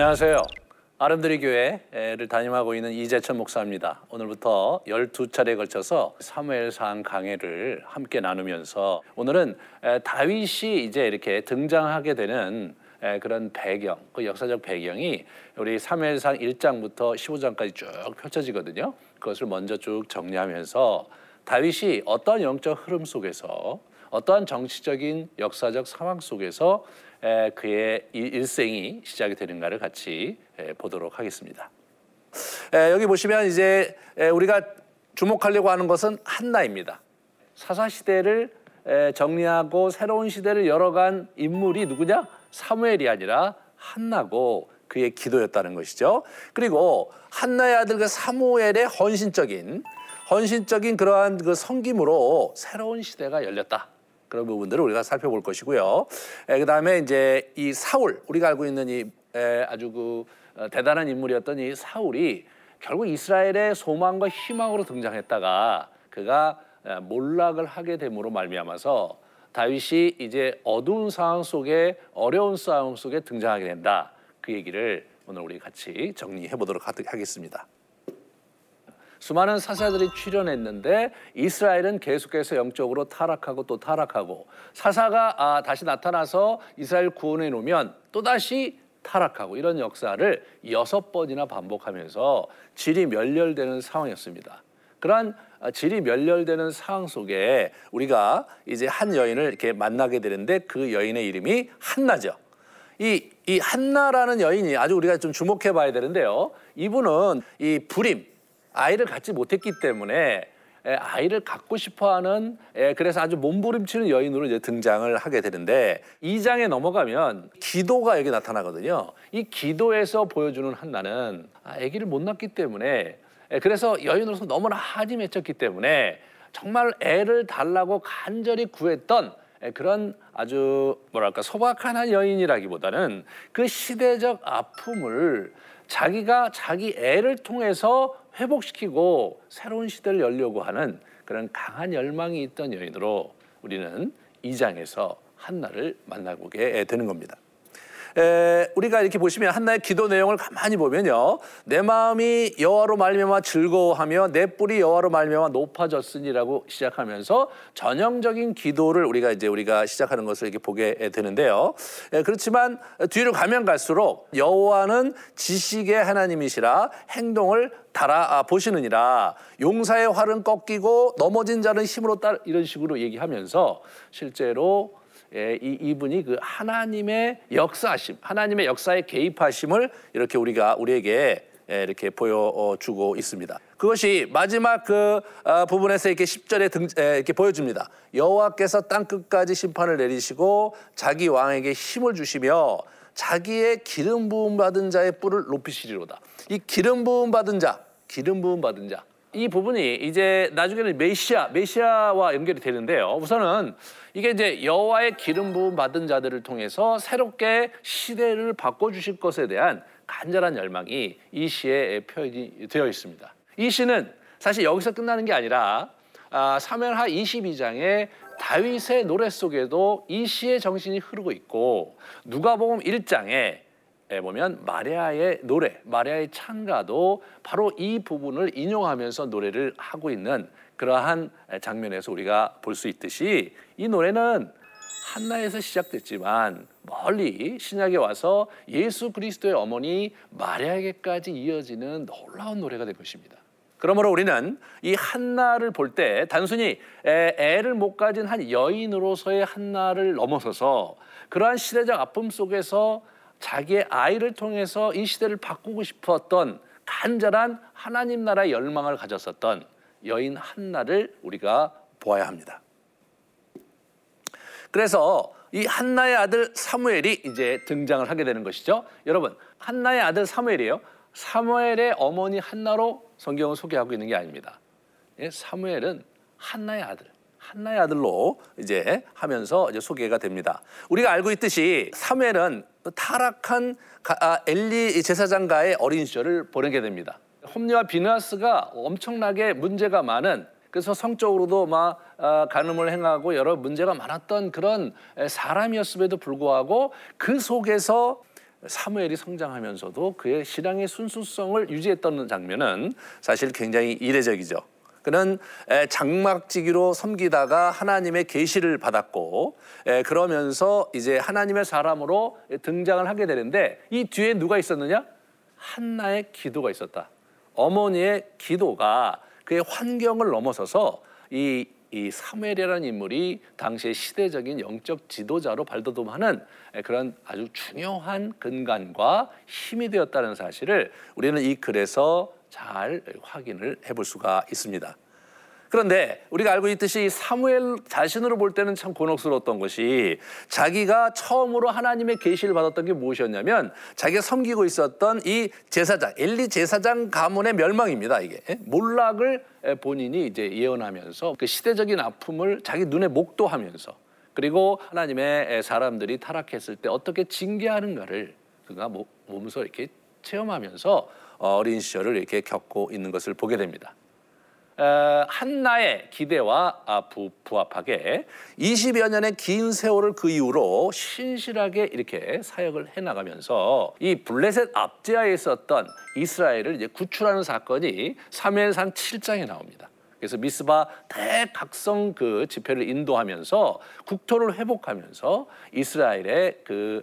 안녕하세요. 아름드리 교회를 담임하고 있는 이재천 목사입니다. 오늘부터 12차례에 걸쳐서 사무엘상 강해를 함께 나누면서 오늘은 에, 다윗이 이제 이렇게 등장하게 되는 에, 그런 배경, 그 역사적 배경이 우리 사무엘상 1장부터 15장까지 쭉 펼쳐지거든요. 그것을 먼저 쭉 정리하면서 다윗이 어떤 영적 흐름 속에서 어떠한 정치적인 역사적 상황 속에서 에, 그의 일- 일생이 시작이 되는가를 같이 에, 보도록 하겠습니다. 에, 여기 보시면 이제 에, 우리가 주목하려고 하는 것은 한나입니다. 사사 시대를 에, 정리하고 새로운 시대를 열어간 인물이 누구냐? 사무엘이 아니라 한나고 그의 기도였다는 것이죠. 그리고 한나의 아들 그 사무엘의 헌신적인 헌신적인 그러한 그 섬김으로 새로운 시대가 열렸다. 그런 부분들을 우리가 살펴볼 것이고요. 그 다음에 이제 이 사울 우리가 알고 있는 이 에, 아주 그 어, 대단한 인물이었던 이 사울이 결국 이스라엘의 소망과 희망으로 등장했다가 그가 에, 몰락을 하게 됨으로 말미암아서 다윗이 이제 어두운 상황 속에 어려운 상황 속에 등장하게 된다. 그 얘기를 오늘 우리 같이 정리해 보도록 하- 하겠습니다. 수많은 사사들이 출연했는데 이스라엘은 계속해서 영적으로 타락하고 또 타락하고 사사가 아, 다시 나타나서 이스라엘 구원해 놓으면 또 다시 타락하고 이런 역사를 여섯 번이나 반복하면서 질이 멸렬되는 상황이었습니다. 그러한 아, 질이 멸렬되는 상황 속에 우리가 이제 한 여인을 이렇게 만나게 되는데 그 여인의 이름이 한나죠. 이, 이 한나라는 여인이 아주 우리가 좀 주목해 봐야 되는데요. 이분은 이 불임, 아이를 갖지 못했기 때문에 에, 아이를 갖고 싶어 하는 에, 그래서 아주 몸부림치는 여인으로 이제 등장을 하게 되는데 이장에 넘어가면 기도가 여기 나타나거든요. 이 기도에서 보여주는 한나는 아, 아기를 못 낳기 때문에 에, 그래서 여인으로서 너무나 한이 맺혔기 때문에 정말 애를 달라고 간절히 구했던 에, 그런 아주 뭐랄까 소박한 한 여인이라기보다는 그 시대적 아픔을 자기가 자기 애를 통해서 회복시키고 새로운 시대를 열려고 하는 그런 강한 열망이 있던 여인으로 우리는 이 장에서 한나를 만나보게 되는 겁니다. 에, 우리가 이렇게 보시면 한나의 기도 내용을 가만히 보면요. 내 마음이 여호와로 말미암아 즐거워하며 내 뿔이 여호와로 말미암아 높아졌으니라고 시작하면서 전형적인 기도를 우리가 이제 우리가 시작하는 것을 이렇게 보게 되는데요. 에, 그렇지만 뒤로 가면 갈수록 여호와는 지식의 하나님이시라 행동을 달아 보시느니라 용사의 활은 꺾이고 넘어진 자는 힘으로 따 이런 식으로 얘기하면서 실제로 예, 이 이분이 그 하나님의 역사하심, 하나님의 역사에 개입하심을 이렇게 우리가 우리에게 예, 이렇게 보여주고 있습니다. 그것이 마지막 그 아, 부분에서 이렇게 10절에 등, 에, 이렇게 보여줍니다. 여호와께서 땅 끝까지 심판을 내리시고 자기 왕에게 힘을 주시며 자기의 기름 부음 받은 자의 뿔을 높이시리로다. 이 기름 부음 받은 자, 기름 부음 받은 자. 이 부분이 이제 나중에는 메시아, 메시아와 연결이 되는데요. 우선은 이게 이제 여호와의 기름 부음 받은 자들을 통해서 새롭게 시대를 바꿔 주실 것에 대한 간절한 열망이 이 시에 표현이 되어 있습니다. 이 시는 사실 여기서 끝나는 게 아니라 아, 사면하 22장의 다윗의 노래 속에도 이 시의 정신이 흐르고 있고 누가복음 1장에 에 보면 마리아의 노래, 마리아의 찬가도 바로 이 부분을 인용하면서 노래를 하고 있는 그러한 장면에서 우리가 볼 수 있듯이 이 노래는 한나에서 시작됐지만 멀리 신약에 와서 예수 그리스도의 어머니 마리아에게까지 이어지는 놀라운 노래가 될 것입니다. 그러므로 우리는 이 한나를 볼 때 단순히 애- 애를 못 가진 한 여인으로서의 한나를 넘어서서 그러한 시대적 아픔 속에서 자기의 아이를 통해서 이 시대를 바꾸고 싶었던 간절한 하나님 나라의 열망을 가졌었던 여인 한나를 우리가 보아야 합니다. 그래서 이 한나의 아들 사무엘이 이제 등장을 하게 되는 것이죠. 여러분, 한나의 아들 사무엘이에요. 사무엘의 어머니 한나로 성경을 소개하고 있는 게 아닙니다. 예, 사무엘은 한나의 아들, 한나의 아들로 이제 하면서 이제 소개가 됩니다. 우리가 알고 있듯이 사무엘은 타락한 가- 아, 엘리 제사장가의 어린 시절을 보내게 됩니다. 홈리와 비나스가 엄청나게 문제가 많은 그래서 성적으로도 막 아, 간음을 행하고 여러 문제가 많았던 그런 에, 사람이었음에도 불구하고 그 속에서 사무엘이 성장하면서도 그의 신앙의 순수성을 유지했던 장면은 사실 굉장히 이례적이죠. 그는 장막지기로 섬기다가 하나님의 계시를 받았고 그러면서 이제 하나님의 사람으로 등장을 하게 되는데 이 뒤에 누가 있었느냐? 한나의 기도가 있었다. 어머니의 기도가 그의 환경을 넘어서서 이, 이 사무엘이라는 인물이 당시의 시대적인 영적 지도자로 발돋움하는 그런 아주 중요한 근간과 힘이 되었다는 사실을 우리는 이 글에서 잘 확인을 해볼 수가 있습니다. 그런데 우리가 알고 있듯이 사무엘 자신으로 볼 때는 참 곤혹스러웠던 것이 자기가 처음으로 하나님의 계시를 받았던 게 무엇이었냐면 자기가 섬기고 있었던 이 제사장 엘리 제사장 가문의 멸망입니다. 이게 몰락을 본인이 이제 예언하면서 그 시대적인 아픔을 자기 눈에 목도하면서 그리고 하나님의 사람들이 타락했을 때 어떻게 징계하는가를 그가 몸소 이렇게 체험하면서 어린 시절을 이렇게 겪고 있는 것을 보게 됩니다. 한나의 기대와 아, 부, 부합하게 20여 년의 긴 세월을 그 이후로 신실하게 이렇게 사역을 해나가면서 이 블레셋 압제하에 있었던 이스라엘을 이제 구출하는 사건이 사무엘상 7장에 나옵니다. 그래서 미스바 대각성 그 집회를 인도하면서 국토를 회복하면서 이스라엘의 그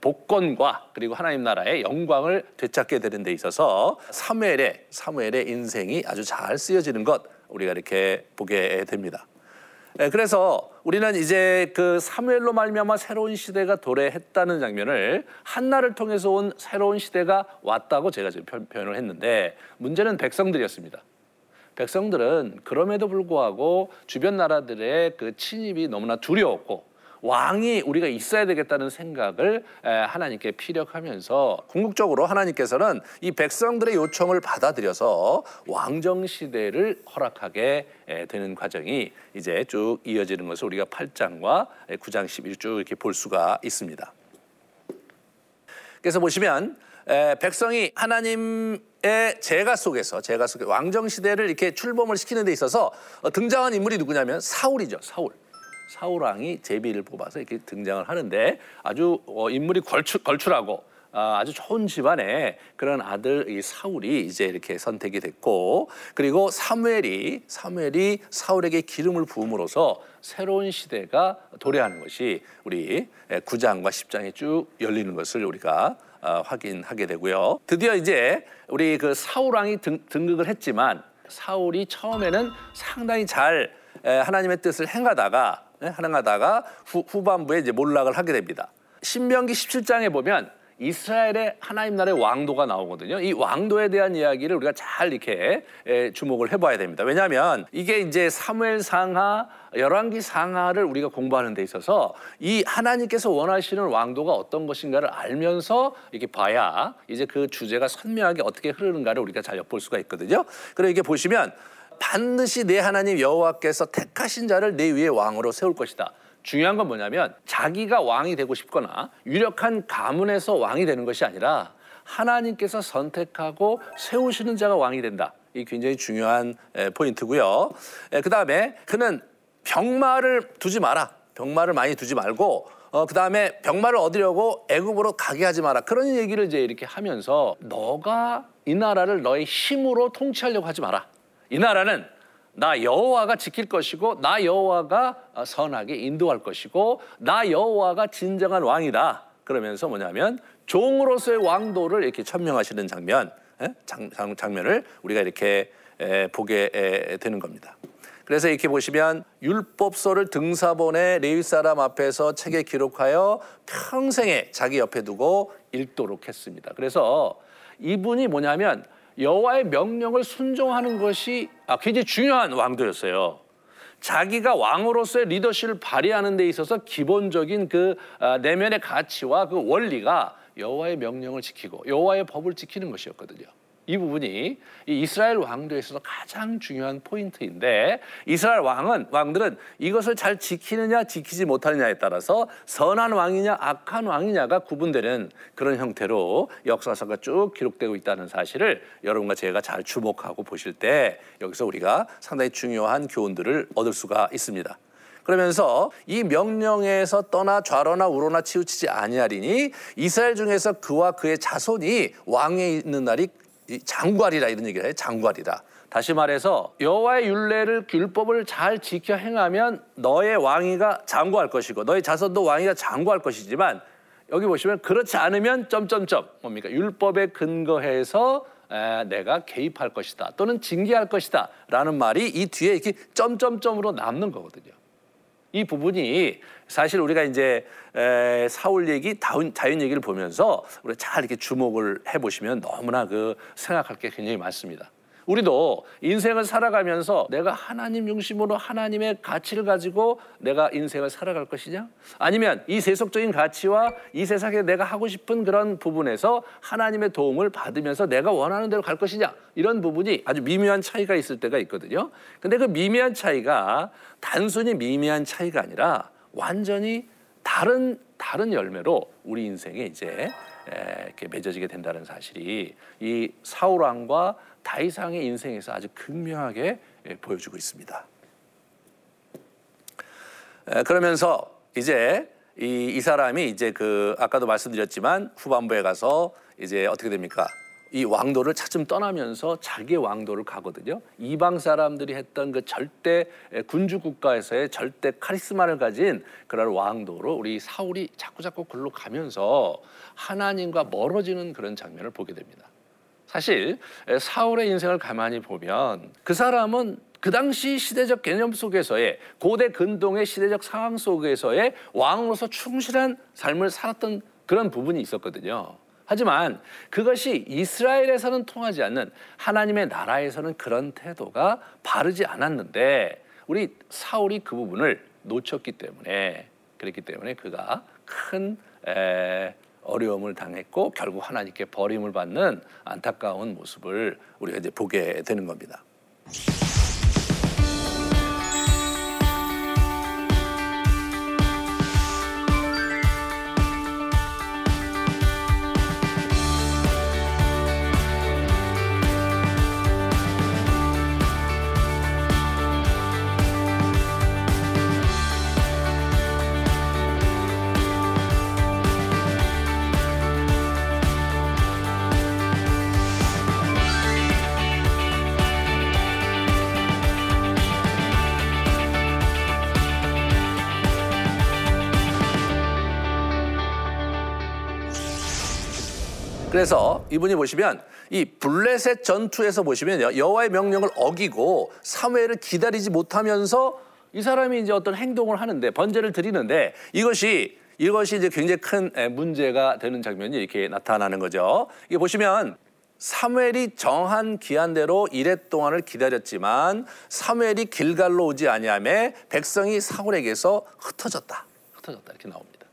복권과 그리고 하나님 나라의 영광을 되찾게 되는 데 있어서 사무엘의 사무엘의 인생이 아주 잘 쓰여지는 것 우리가 이렇게 보게 됩니다. 그래서 우리는 이제 그 사무엘로 말미암아 새로운 시대가 도래했다는 장면을 한나를 통해서 온 새로운 시대가 왔다고 제가 지금 표현을 했는데 문제는 백성들이었습니다. 백성들은 그럼에도 불구하고 주변 나라들의 그 침입이 너무나 두려웠고 왕이 우리가 있어야 되겠다는 생각을 하나님께 피력하면서 궁극적으로 하나님께서는 이 백성들의 요청을 받아들여서 왕정 시대를 허락하게 되는 과정이 이제 쭉 이어지는 것을 우리가 8장과 9장 11쭉 이렇게 볼 수가 있습니다. 그래서 보시면 백성이 하나님의 제가 속에서 제가 속에 왕정 시대를 이렇게 출범을 시키는 데 있어서 어, 등장한 인물이 누구냐면 사울이죠. 사울. 사울 왕이 제비를 뽑아서 이렇게 등장을 하는데 아주 어, 인물이 걸출, 걸출하고 아, 아주 좋은 집안의 그런 아들 이 사울이 이제 이렇게 선택이 됐고 그리고 사무엘이 사무엘이 사울에게 기름을 부음으로써 새로운 시대가 도래하는 것이 우리 9장과 10장에 쭉 열리는 것을 우리가 어, 확인하게 되고요. 드디어 이제 우리 그 사울 왕이 등, 등극을 했지만 사울이 처음에는 상당히 잘 하나님의 뜻을 행하다가 행하다가 후, 후반부에 이제 몰락을 하게 됩니다. 신명기 17장에 보면 이스라엘의 하나님 나라의 왕도가 나오거든요. 이 왕도에 대한 이야기를 우리가 잘 이렇게 주목을 해봐야 됩니다. 왜냐하면 이게 이제 사무엘 상하, 열왕기 상하를 우리가 공부하는 데 있어서 이 하나님께서 원하시는 왕도가 어떤 것인가를 알면서 이렇게 봐야 이제 그 주제가 선명하게 어떻게 흐르는가를 우리가 잘 엿볼 수가 있거든요. 그리고 이게 보시면 반드시 내 하나님 여호와께서 택하신 자를 내 위에 왕으로 세울 것이다. 중요한 건 뭐냐면 자기가 왕이 되고 싶거나 유력한 가문에서 왕이 되는 것이 아니라 하나님께서 선택하고 세우시는 자가 왕이 된다. 이 굉장히 중요한 포인트고요. 그 다음에 그는 병마를 두지 마라. 병마를 많이 두지 말고 어, 그 다음에 병마를 얻으려고 애굽으로 가게 하지 마라. 그런 얘기를 이제 이렇게 하면서 너가 이 나라를 너의 힘으로 통치하려고 하지 마라. 이 나라는 나 여호와가 지킬 것이고 나 여호와가 선하게 인도할 것이고 나 여호와가 진정한 왕이다. 그러면서 뭐냐면 종으로서의 왕도를 이렇게 천명하시는 장면, 예? 장, 장 면을 우리가 이렇게 보게 되는 겁니다. 그래서 이렇게 보시면 율법서를 등사본에 레위 사람 앞에서 책에 기록하여 평생에 자기 옆에 두고 읽도록 했습니다. 그래서 이분이 뭐냐면 여호와의 명령을 순종하는 것이 아, 굉장히 중요한 왕도였어요. 자기가 왕으로서의 리더십을 발휘하는 데 있어서 기본적인 그 아, 내면의 가치와 그 원리가 여호와의 명령을 지키고 여호와의 법을 지키는 것이었거든요. 이 부분이 이 이스라엘 왕도에 있어서 가장 중요한 포인트인데 이스라엘 왕은 왕들은 이것을 잘 지키느냐 지키지 못하느냐에 따라서 선한 왕이냐 악한 왕이냐가 구분되는 그런 형태로 역사서가 쭉 기록되고 있다는 사실을 여러분과 제가 잘 주목하고 보실 때 여기서 우리가 상당히 중요한 교훈들을 얻을 수가 있습니다. 그러면서 이 명령에서 떠나 좌로나 우로나 치우치지 아니하리니 이스라엘 중에서 그와 그의 자손이 왕에 있는 날이 장관이라 이런 얘기를 해요. 장관이라. 다시 말해서 여호와의 율례를 율법을 잘 지켜 행하면 너의 왕위가 장구할 것이고 너의 자손도 왕위가 장구할 것이지만 여기 보시면 그렇지 않으면 점점점 뭡니까 율법에 근거해서 에, 내가 개입할 것이다 또는 징계할 것이다라는 말이 이 뒤에 이렇게 점점점으로 남는 거거든요. 이 부분이 사실 우리가 이제 에, 사울 얘기, 다운, 자연 얘기를 보면서 우리가 잘 이렇게 주목을 해보시면 너무나 그 생각할 게 굉장히 많습니다. 우리도 인생을 살아가면서 내가 하나님 중심으로 하나님의 가치를 가지고 내가 인생을 살아갈 것이냐? 아니면 이 세속적인 가치와 이 세상에 내가 하고 싶은 그런 부분에서 하나님의 도움을 받으면서 내가 원하는 대로 갈 것이냐? 이런 부분이 아주 미묘한 차이가 있을 때가 있거든요. 근데 그 미묘한 차이가 단순히 미묘한 차이가 아니라 완전히 다른 다른 열매로 우리 인생에 이제 이렇게 맺어지게 된다는 사실이 이 사울 왕과 다이상의 인생에서 아주 극명하게 예, 보여주고 있습니다. 그러면서 이제 이, 이 사람이 이제 그 아까도 말씀드렸지만 후반부에 가서 이제 어떻게 됩니까? 이 왕도를 차츰 떠나면서 자기의 왕도를 가거든요. 이방 사람들이 했던 그 절대 군주 국가에서의 절대 카리스마를 가진 그런 왕도로 우리 사울이 자꾸 자꾸 글로 가면서 하나님과 멀어지는 그런 장면을 보게 됩니다. 사실 사울의 인생을 가만히 보면 그 사람은 그 당시 시대적 개념 속에서의 고대 근동의 시대적 상황 속에서의 왕으로서 충실한 삶을 살았던 그런 부분이 있었거든요. 하지만 그것이 이스라엘에서는 통하지 않는 하나님의 나라에서는 그런 태도가 바르지 않았는데 우리 사울이 그 부분을 놓쳤기 때문에 그랬기 때문에 그가 큰 에, 어려움을 당했고 결국 하나님께 버림을 받는 안타까운 모습을 우리가 이제 보게 되는 겁니다. 그래서 이분이 보시면 이 블레셋 전투에서 보시면 여호와의 명령을 어기고 사무엘을 기다리지 못하면서 이 사람이 이제 어떤 행동을 하는데 번제를 드리는데 이것이 이것이 이제 굉장히 큰 문제가 되는 장면이 이렇게 나타나는 거죠. 이게 보시면 사무엘이 정한 기한대로 이래 동안을 기다렸지만 사무엘이 길갈로 오지 아니함에 백성이 사울에게서 흩어졌다. 흩어졌다 이렇게 나옵니다.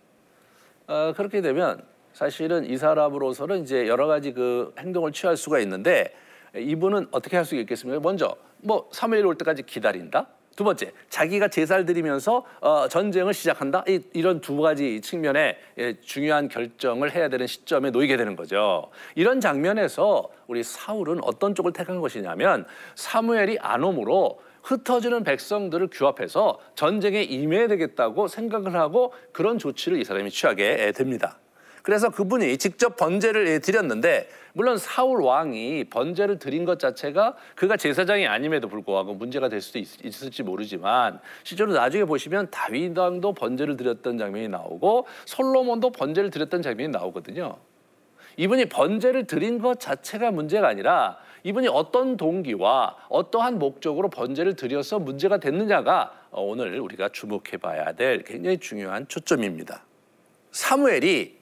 어, 그렇게 되면 사실은 이 사람으로서는 이제 여러 가지 그 행동을 취할 수가 있는데 이분은 어떻게 할 수 있겠습니까? 먼저 뭐 사무엘 올 때까지 기다린다. 두 번째, 자기가 제사를 드리면서 어, 전쟁을 시작한다. 이, 이런 두 가지 측면에 예, 중요한 결정을 해야 되는 시점에 놓이게 되는 거죠. 이런 장면에서 우리 사울은 어떤 쪽을 택한 것이냐면 사무엘이 안 오므로 흩어지는 백성들을 규합해서 전쟁에 임해야 되겠다고 생각을 하고 그런 조치를 이 사람이 취하게 됩니다. 그래서 그분이 직접 번제를 드렸는데 물론 사울 왕이 번제를 드린 것 자체가 그가 제사장이 아님에도 불구하고 문제가 될 수도 있, 을지 모르지만 실제로 나중에 보시면 다윗 왕도 번제를 드렸던 장면이 나오고 솔로몬도 번제를 드렸던 장면이 나오거든요. 이분이 번제를 드린 것 자체가 문제가 아니라 이분이 어떤 동기와 어떠한 목적으로 번제를 드려서 문제가 됐느냐가 오늘 우리가 주목해 봐야 될 굉장히 중요한 초점입니다. 사무엘이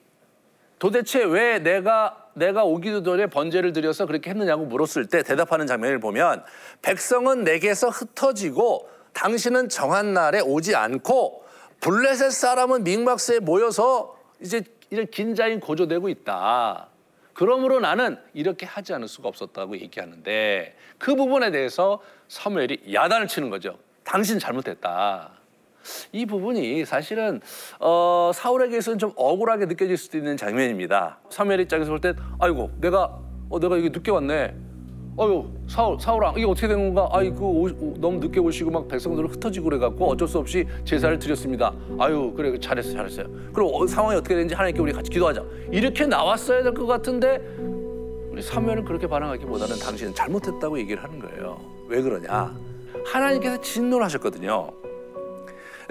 도대체 왜 내가 내가 오기도 전에 번제를 드려서 그렇게 했느냐고 물었을 때 대답하는 장면을 보면 백성은 내게서 흩어지고 당신은 정한 날에 오지 않고 블레셋 사람은 믹막스에 모여서 이제 이런 긴장이 고조되고 있다. 그러므로 나는 이렇게 하지 않을 수가 없었다고 얘기하는데 그 부분에 대해서 사무엘이 야단을 치는 거죠. 당신 잘못했다. 이 부분이 사실은 어, 사울에게서는 좀 억울하게 느껴질 수도 있는 장면입니다. 사무엘 입장에서 볼 때, 아이고 내가 어, 내가 여기 늦게 왔네. 어유 사울 사울아 이게 어떻게 된 건가? 아이 그 너무 늦게 오시고 막 백성들을 흩어지고 그래갖고 어쩔 수 없이 제사를 드렸습니다. 아유 그래 잘했어 잘했어요. 그럼 어, 상황이 어떻게 되는지 하나님께 우리 같이 기도하자. 이렇게 나왔어야 될 것 같은데 우리 사무엘은 그렇게 반응하기보다는 당신은 잘못했다고 얘기를 하는 거예요. 왜 그러냐? 하나님께서 진노하셨거든요.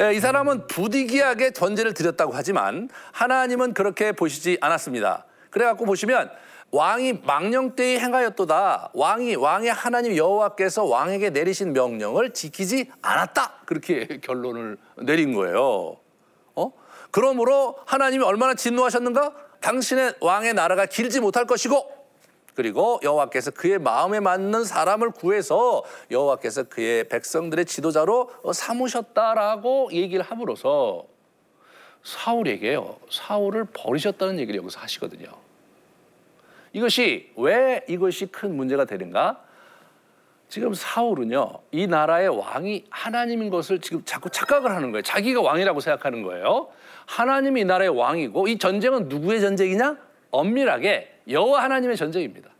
예, 이 사람은 부득이하게 전제를 드렸다고 하지만 하나님은 그렇게 보시지 않았습니다. 그래갖고 보시면 왕이 망령 때에 행하였도다. 왕이 왕의 하나님 여호와께서 왕에게 내리신 명령을 지키지 않았다. 그렇게 결론을 내린 거예요. 어? 그러므로 하나님이 얼마나 진노하셨는가? 당신의 왕의 나라가 길지 못할 것이고 그리고 여호와께서 그의 마음에 맞는 사람을 구해서 여호와께서 그의 백성들의 지도자로 삼으셨다라고 얘기를 함으로써 사울에게요. 사울을 버리셨다는 얘기를 여기서 하시거든요. 이것이 왜 이것이 큰 문제가 되는가? 지금 사울은요, 이 나라의 왕이 하나님인 것을 지금 자꾸 착각을 하는 거예요. 자기가 왕이라고 생각하는 거예요. 하나님이 이 나라의 왕이고 이 전쟁은 누구의 전쟁이냐? 엄밀하게 여호와 하나님의 전쟁입니다.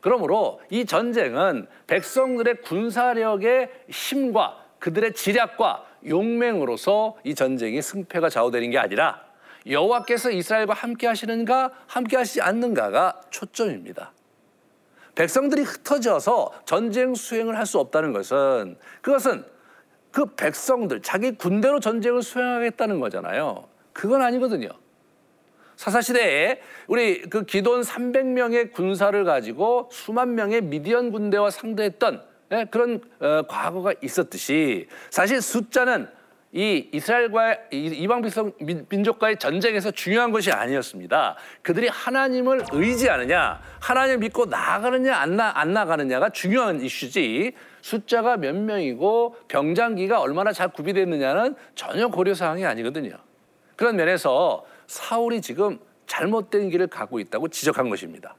그러므로 이 전쟁은 백성들의 군사력의 힘과 그들의 지략과 용맹으로서 이 전쟁이 승패가 좌우되는 게 아니라 여호와께서 이스라엘과 함께 하시는가 함께 하시지 않는가가 초점입니다. 백성들이 흩어져서 전쟁 수행을 할 수 없다는 것은 그것은 그 백성들 자기 군대로 전쟁을 수행하겠다는 거잖아요. 그건 아니거든요. 사사시대에 우리 그 기돈 300명의 군사를 가지고 수만 명의 미디언 군대와 상대했던 예, 그런 어, 과거가 있었듯이 사실 숫자는 이 이스라엘과 이방 민족과의 전쟁에서 중요한 것이 아니었습니다. 그들이 하나님을 의지하느냐, 하나님을 믿고 나아가느냐 안, 나, 안 나가느냐가 중요한 이슈지. 숫자가 몇 명이고 병장기가 얼마나 잘 구비됐느냐는 전혀 고려 사항이 아니거든요. 그런 면에서 사울이 지금 잘못된 길을 가고 있다고 지적한 것입니다.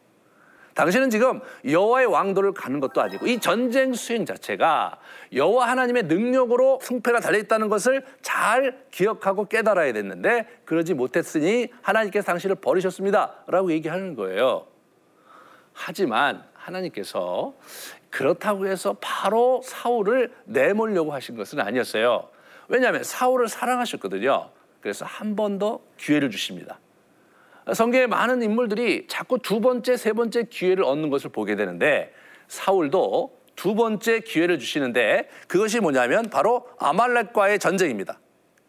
당신은 지금 여호와의 왕도를 가는 것도 아니고 이 전쟁 수행 자체가 여호와 하나님의 능력으로 승패가 달려 있다는 것을 잘 기억하고 깨달아야 됐는데 그러지 못했으니 하나님께서 당신을 버리셨습니다라고 얘기하는 거예요. 하지만 하나님께서 그렇다고 해서 바로 사울을 내몰려고 하신 것은 아니었어요. 왜냐하면 사울을 사랑하셨거든요. 그래서 한 번 더 기회를 주십니다. 성경에 많은 인물들이 자꾸 두 번째, 세 번째 기회를 얻는 것을 보게 되는데 사울도 두 번째 기회를 주시는데 그것이 뭐냐면 바로 아말렉과의 전쟁입니다.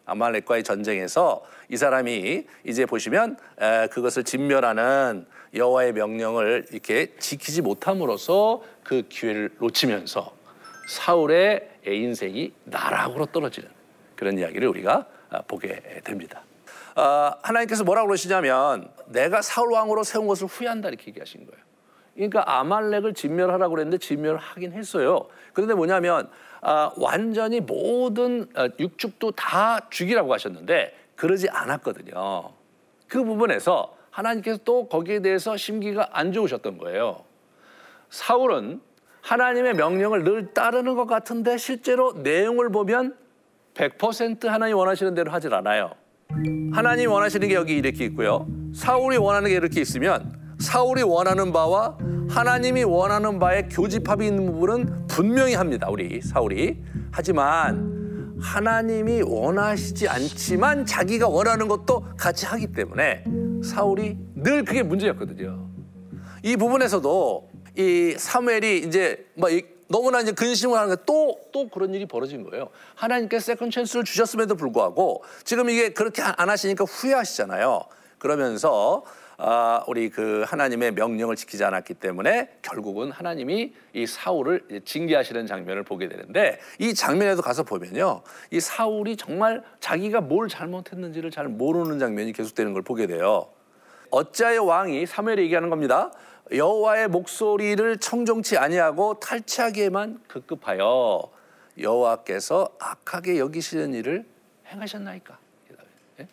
아말렉과의 전쟁에서 이 사람이 이제 보시면 그것을 진멸하는 여호와의 명령을 이렇게 지키지 못함으로써 그 기회를 놓치면서 사울의 인생이 나락으로 떨어지는 그런 이야기를 우리가 보게 됩니다. 어, 하나님께서 뭐라고 그러시냐면 내가 사울 왕으로 세운 것을 후회한다 이렇게 얘기하신 거예요. 그러니까 아말렉을 진멸하라고 그랬는데 진멸하긴 했어요. 그런데 뭐냐면 아, 완전히 모든 어, 육축도 다 죽이라고 하셨는데 그러지 않았거든요. 그 부분에서 하나님께서 또 거기에 대해서 심기가 안 좋으셨던 거예요. 사울은 하나님의 명령을 늘 따르는 것 같은데 실제로 내용을 보면 100% 하나님 원하시는 대로 하질 않아요. 하나님 원하시는 게 여기 이렇게 있고요. 사울이 원하는 게 이렇게 있으면 사울이 원하는 바와 하나님이 원하는 바의 교집합이 있는 부분은 분명히 합니다. 우리 사울이. 하지만 하나님이 원하시지 않지만 자기가 원하는 것도 같이 하기 때문에 사울이 늘 그게 문제였거든요. 이 부분에서도 이 사무엘이 이제 뭐 너무나 이제 근심을 하는 게또또 또 그런 일이 벌어진 거예요. 하나님께 second chance를 주셨음에도 불구하고 지금 이게 그렇게 안 하시니까 후회하시잖아요. 그러면서 아, 우리 그 하나님의 명령을 지키지 않았기 때문에 결국은 하나님이 이 사울을 징계하시는 장면을 보게 되는데 이 장면에도 가서 보면요. 이 사울이 정말 자기가 뭘 잘못했는지를 잘 모르는 장면이 계속되는 걸 보게 돼요. 어짜의 왕이 사무엘이 얘기하는 겁니다. 여호와의 목소리를 청종치 아니하고 탈취하기에만 급급하여 여호와께서 악하게 여기시는 일을 행하셨나이까. 예?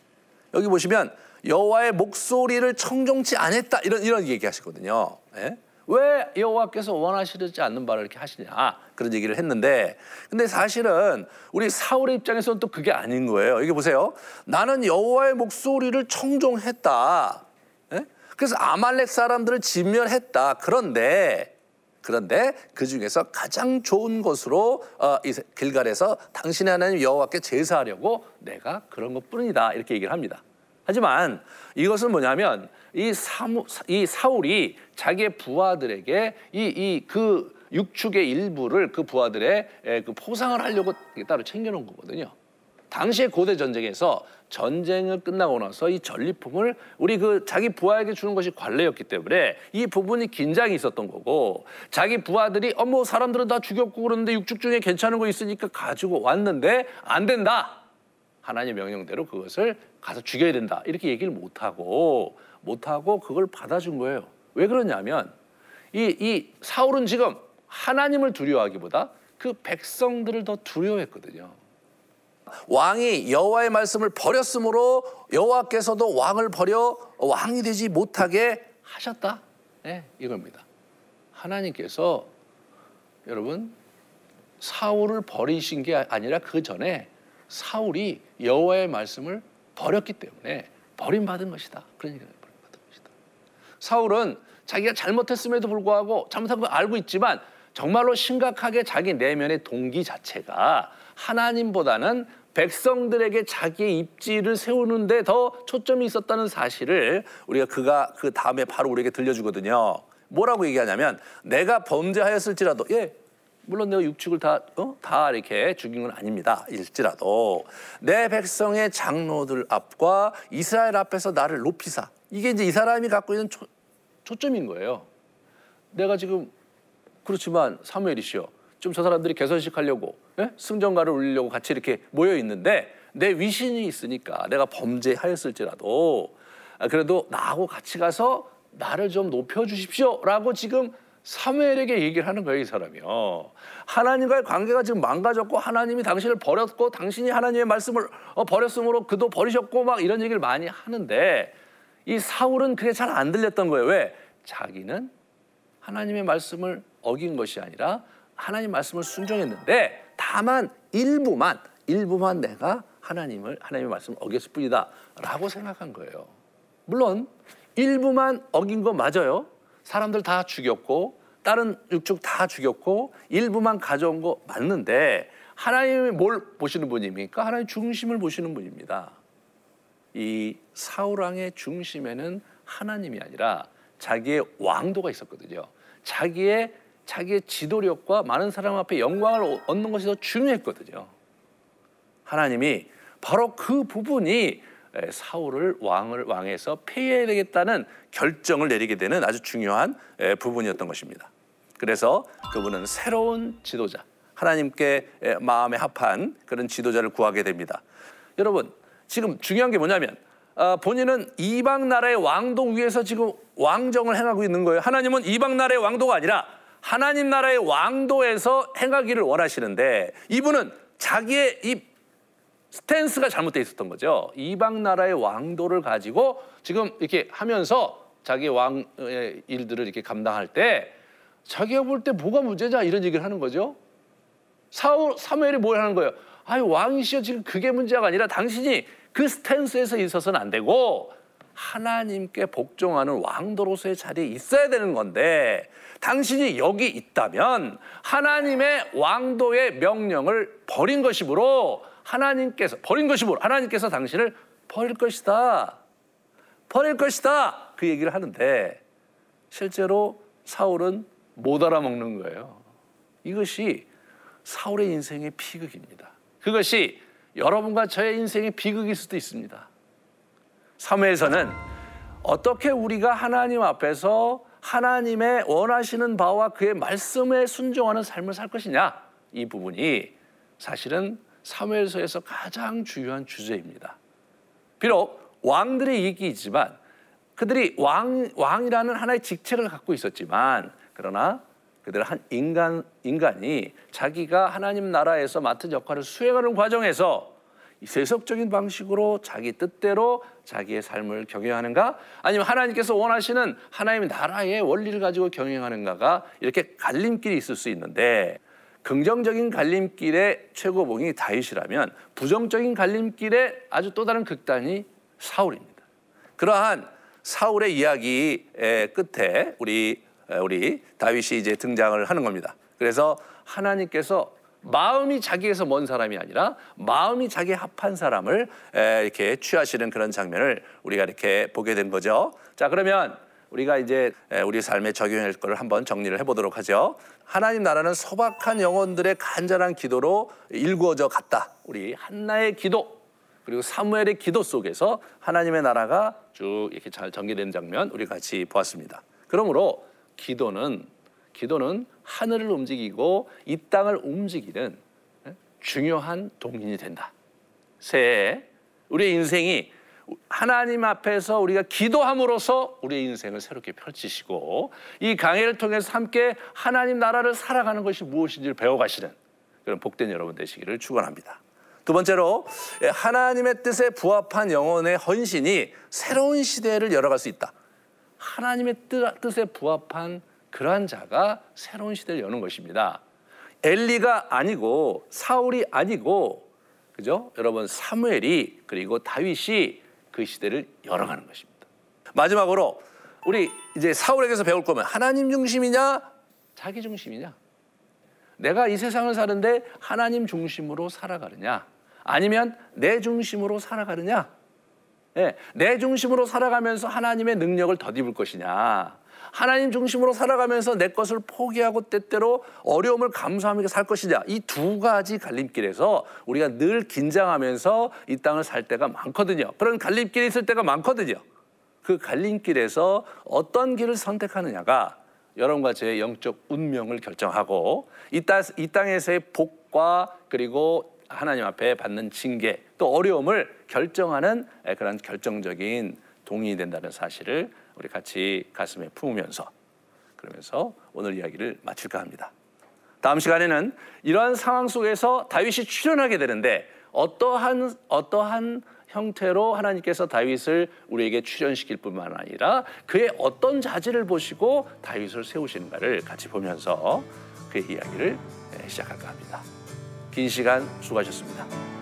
여기 보시면 여호와의 목소리를 청종치 않았다 이런 이런 얘기하시거든요. 예? 왜 여호와께서 원하시지 않는 바를 이렇게 하시냐 그런 얘기를 했는데 근데 사실은 우리 사울의 입장에서는 또 그게 아닌 거예요. 여기 보세요. 나는 여호와의 목소리를 청종했다. 그래서 아말렉 사람들을 진멸했다. 그런데 그런데 그 중에서 가장 좋은 것으로 어, 이 길갈에서 당신의 하나님 여호와께 제사하려고 내가 그런 것뿐이다 이렇게 얘기를 합니다. 하지만 이것은 뭐냐면 이, 사무, 이 사울이 자기의 부하들에게 이 이 그 육축의 일부를 그 부하들의 그 포상을 하려고 따로 챙겨놓은 거거든요. 당시의 고대 전쟁에서 전쟁을 끝나고 나서 이 전리품을 우리 그 자기 부하에게 주는 것이 관례였기 때문에 이 부분이 긴장이 있었던 거고 자기 부하들이 어 뭐 사람들은 다 죽였고 그러는데 육축 중에 괜찮은 거 있으니까 가지고 왔는데 안 된다. 하나님 명령대로 그것을 가서 죽여야 된다. 이렇게 얘기를 못 하고 못 하고 그걸 받아준 거예요. 왜 그러냐면 이, 이 사울은 지금 하나님을 두려워하기보다 그 백성들을 더 두려워했거든요. 왕이 여호와의 말씀을 버렸으므로 여호와께서도 왕을 버려 왕이 되지 못하게 하셨다. 네, 이겁니다. 하나님께서 여러분 사울을 버리신 게 아니라 그 전에 사울이 여호와의 말씀을 버렸기 때문에 버림받은 것이다. 그러니까 버림받은 것이다. 사울은 자기가 잘못했음에도 불구하고 잘못한 걸 알고 있지만 정말로 심각하게 자기 내면의 동기 자체가 하나님보다는 백성들에게 자기의 입지를 세우는데 더 초점이 있었다는 사실을 우리가 그가 그 다음에 바로 우리에게 들려주거든요. 뭐라고 얘기하냐면 내가 범죄하였을지라도 예 물론 내가 육축을 다, 어? 다 이렇게 죽인 건 아닙니다. 일지라도 내 백성의 장로들 앞과 이스라엘 앞에서 나를 높이사 이게 이제 이 사람이 갖고 있는 초, 초점인 거예요. 내가 지금 그렇지만 사무엘이시여 좀 저 사람들이 개선식 하려고 예? 승전가를 울리려고 같이 이렇게 모여 있는데 내 위신이 있으니까 내가 범죄하였을지라도 아, 그래도 나하고 같이 가서 나를 좀 높여 주십시오라고 지금 사무엘에게 얘기를 하는 거예요, 이 사람이요. 하나님과의 관계가 지금 망가졌고 하나님이 당신을 버렸고 당신이 하나님의 말씀을 어, 버렸으므로 그도 버리셨고 막 이런 얘기를 많이 하는데 이 사울은 그게 잘 안 들렸던 거예요. 왜? 자기는 하나님의 말씀을 어긴 것이 아니라 하나님 말씀을 순종했는데 다만 일부만 일부만 내가 하나님을 하나님의 말씀을 어겼을 뿐이다라고 생각한 거예요. 물론 일부만 어긴 거 맞아요. 사람들 다 죽였고 다른 육축 다 죽였고 일부만 가져온 거 맞는데 하나님이 뭘 보시는 분입니까? 하나님 중심을 보시는 분입니다. 이 사울 왕의 중심에는 하나님이 아니라 자기의 왕도가 있었거든요. 자기의 자기의 지도력과 많은 사람 앞에 영광을 얻는 것이 더 중요했거든요. 하나님이 바로 그 부분이 사울을 왕을 왕에서 폐해야 되겠다는 결정을 내리게 되는 아주 중요한 부분이었던 것입니다. 그래서 그분은 새로운 지도자, 하나님께 마음에 합한 그런 지도자를 구하게 됩니다. 여러분, 지금 중요한 게 뭐냐면 아, 본인은 이방 나라의 왕도 위에서 지금 왕정을 행하고 있는 거예요. 하나님은 이방 나라의 왕도가 아니라 하나님 나라의 왕도에서 행하기를 원하시는데 이분은 자기의 이 스탠스가 잘못되어 있었던 거죠. 이방 나라의 왕도를 가지고 지금 이렇게 하면서 자기 왕의 일들을 이렇게 감당할 때 자기가 볼 때 뭐가 문제냐 이런 얘기를 하는 거죠. 사울 사무엘이 뭘 하는 거예요? 아유 왕이시여 지금 그게 문제가 아니라 당신이 그 스탠스에서 있어서는 안 되고 하나님께 복종하는 왕도로서의 자리에 있어야 되는 건데 당신이 여기 있다면 하나님의 왕도의 명령을 버린 것이므로 하나님께서 버린 것이므로 하나님께서 당신을 버릴 것이다. 버릴 것이다. 그 얘기를 하는데 실제로 사울은 못 알아먹는 거예요. 이것이 사울의 인생의 비극입니다. 그것이 여러분과 저의 인생의 비극일 수도 있습니다. 3회에서는 어떻게 우리가 하나님 앞에서 하나님의 원하시는 바와 그의 말씀에 순종하는 삶을 살 것이냐 이 부분이 사실은 사무엘서에서 가장 중요한 주제입니다. 비록 왕들의 얘기이지만 그들이 왕, 왕이라는 하나의 직책을 갖고 있었지만 그러나 그들 한 인간, 인간이 자기가 하나님 나라에서 맡은 역할을 수행하는 과정에서 세속적인 방식으로 자기 뜻대로 자기의 삶을 경영하는가 아니면 하나님께서 원하시는 하나님의 나라의 원리를 가지고 경영하는가가 이렇게 갈림길이 있을 수 있는데 긍정적인 갈림길의 최고봉이 다윗이라면 부정적인 갈림길의 아주 또 다른 극단이 사울입니다. 그러한 사울의 이야기 끝에 우리 에, 우리 다윗이 이제 등장을 하는 겁니다. 그래서 하나님께서 마음이 자기에서 먼 사람이 아니라 마음이 자기에 합한 사람을 에, 이렇게 취하시는 그런 장면을 우리가 이렇게 보게 된 거죠. 자, 그러면 우리가 이제 에, 우리 삶에 적용할 것을 한번 정리를 해보도록 하죠. 하나님 나라는 소박한 영혼들의 간절한 기도로 일구어져 갔다. 우리 한나의 기도 그리고 사무엘의 기도 속에서 하나님의 나라가 쭉 이렇게 잘 전개되는 장면 우리 같이 보았습니다. 그러므로 기도는 기도는 하늘을 움직이고 이 땅을 움직이는 중요한 동인이 된다. 새해 우리의 인생이 하나님 앞에서 우리가 기도함으로써 우리의 인생을 새롭게 펼치시고 이 강해를 통해서 함께 하나님 나라를 살아가는 것이 무엇인지를 배워가시는 그런 복된 여러분 되시기를 축원합니다. 두 번째로 하나님의 뜻에 부합한 영혼의 헌신이 새로운 시대를 열어갈 수 있다. 하나님의 뜻에 부합한 그러한 자가 새로운 시대를 여는 것입니다. 엘리가 아니고 사울이 아니고 그죠? 여러분 사무엘이 그리고 다윗이 그 시대를 열어가는 것입니다. 마지막으로 우리 이제 사울에게서 배울 거면 하나님 중심이냐 자기 중심이냐 내가 이 세상을 사는데 하나님 중심으로 살아가느냐 아니면 내 중심으로 살아가느냐 네, 내 중심으로 살아가면서 하나님의 능력을 덧입을 것이냐 하나님 중심으로 살아가면서 내 것을 포기하고 때때로 어려움을 감수하며 살 것이냐 이 두 가지 갈림길에서 우리가 늘 긴장하면서 이 땅을 살 때가 많거든요. 그런 갈림길에 있을 때가 많거든요. 그 갈림길에서 어떤 길을 선택하느냐가 여러분과 제 영적 운명을 결정하고 이, 땅, 이 땅에서의 복과 그리고 하나님 앞에 받는 징계 또 어려움을 결정하는 그런 결정적인 동의이 된다는 사실을 우리 같이 가슴에 품으면서 그러면서 오늘 이야기를 마칠까 합니다. 다음 시간에는 이러한 상황 속에서 다윗이 출현하게 되는데 어떠한 어떠한 형태로 하나님께서 다윗을 우리에게 출현시킬 뿐만 아니라 그의 어떤 자질을 보시고 다윗을 세우시는가를 같이 보면서 그의 이야기를 시작할까 합니다. 긴 시간 수고하셨습니다.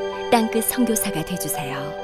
땅끝 성교사가 되주세요